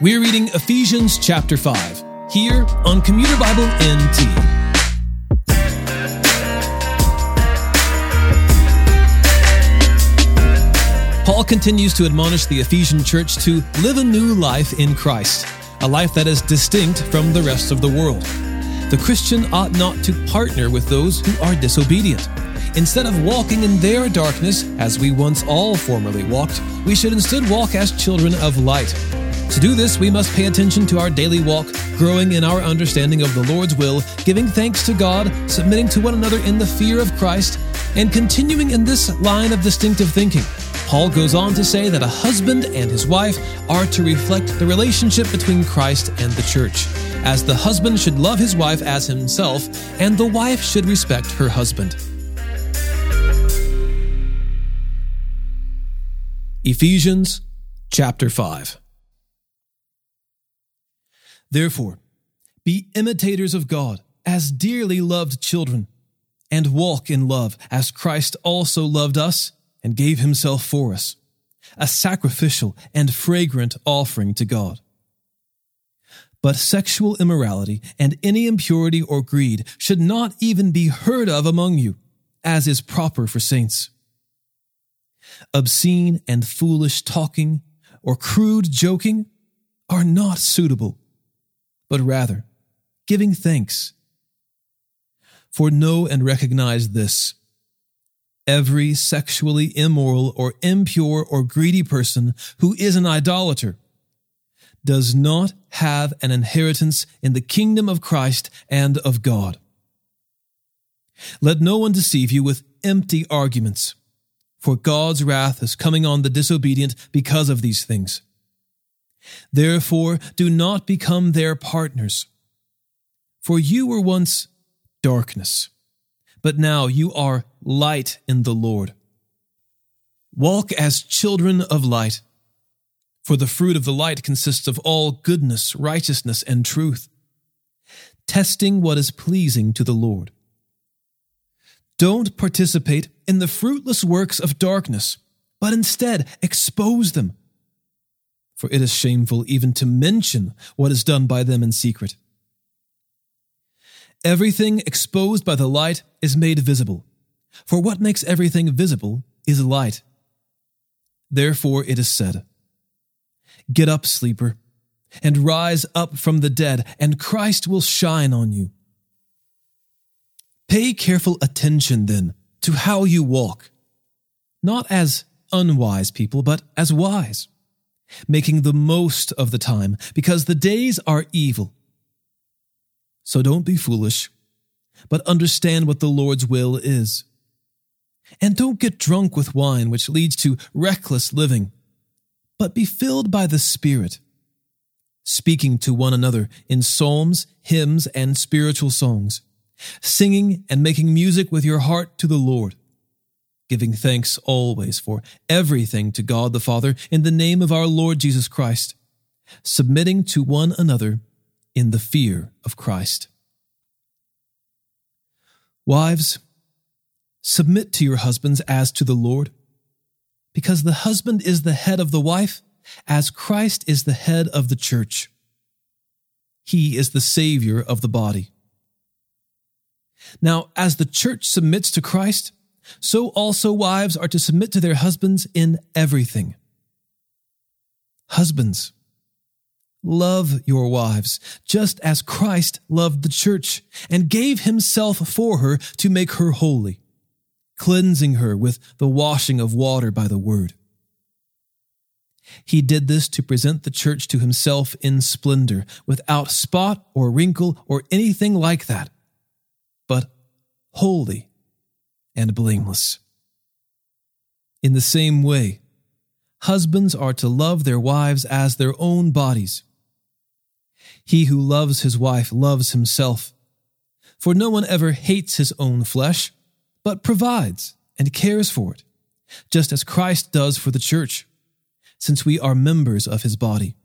We're reading Ephesians chapter 5 here on Commuter Bible NT. Paul continues to admonish the Ephesian church to live a new life in Christ, a life that is distinct from the rest of the world. The Christian ought not to partner with those who are disobedient. Instead of walking in their darkness, as we once all formerly walked, we should instead walk as children of light. To do this, we must pay attention to our daily walk, growing in our understanding of the Lord's will, giving thanks to God, submitting to one another in the fear of Christ, and continuing in this line of distinctive thinking. Paul goes on to say that a husband and his wife are to reflect the relationship between Christ and the church, as the husband should love his wife as himself, and the wife should respect her husband. Ephesians chapter 5 Therefore, be imitators of God as dearly loved children, and walk in love as Christ also loved us and gave himself for us, a sacrificial and fragrant offering to God. But sexual immorality and any impurity or greed should not even be heard of among you, as is proper for saints. Obscene and foolish talking or crude joking are not suitable but rather giving thanks. For know and recognize this every sexually immoral or impure or greedy person who is an idolater does not have an inheritance in the kingdom of Christ and of God. Let no one deceive you with empty arguments, for God's wrath is coming on the disobedient because of these things. Therefore, do not become their partners. For you were once darkness, but now you are light in the Lord. Walk as children of light, for the fruit of the light consists of all goodness, righteousness, and truth, testing what is pleasing to the Lord. Don't participate in the fruitless works of darkness, but instead expose them for it is shameful even to mention what is done by them in secret. Everything exposed by the light is made visible, for what makes everything visible is light. Therefore it is said, Get up, sleeper, and rise up from the dead, and Christ will shine on you. Pay careful attention, then, to how you walk, not as unwise people, but as wise making the most of the time because the days are evil. So don't be foolish, but understand what the Lord's will is. And don't get drunk with wine, which leads to reckless living, but be filled by the Spirit, speaking to one another in psalms, hymns, and spiritual songs, singing and making music with your heart to the Lord giving thanks always for everything to God the Father in the name of our Lord Jesus Christ, submitting to one another in the fear of Christ. Wives, submit to your husbands as to the Lord, because the husband is the head of the wife, as Christ is the head of the church. He is the Savior of the body. Now, as the church submits to Christ, so also wives are to submit to their husbands in everything. Husbands, love your wives, just as Christ loved the church and gave himself for her to make her holy, cleansing her with the washing of water by the word. He did this to present the church to himself in splendor, without spot or wrinkle or anything like that, but holy and blameless. In the same way, husbands are to love their wives as their own bodies. He who loves his wife loves himself, for no one ever hates his own flesh, but provides and cares for it, just as Christ does for the church, since we are members of his body.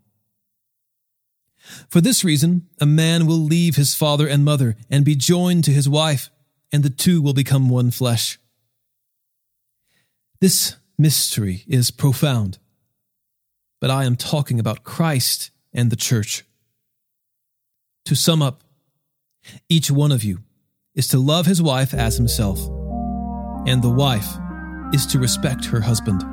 For this reason, a man will leave his father and mother and be joined to his wife and the two will become one flesh. This mystery is profound, but I am talking about Christ and the church. To sum up, each one of you is to love his wife as himself, and the wife is to respect her husband.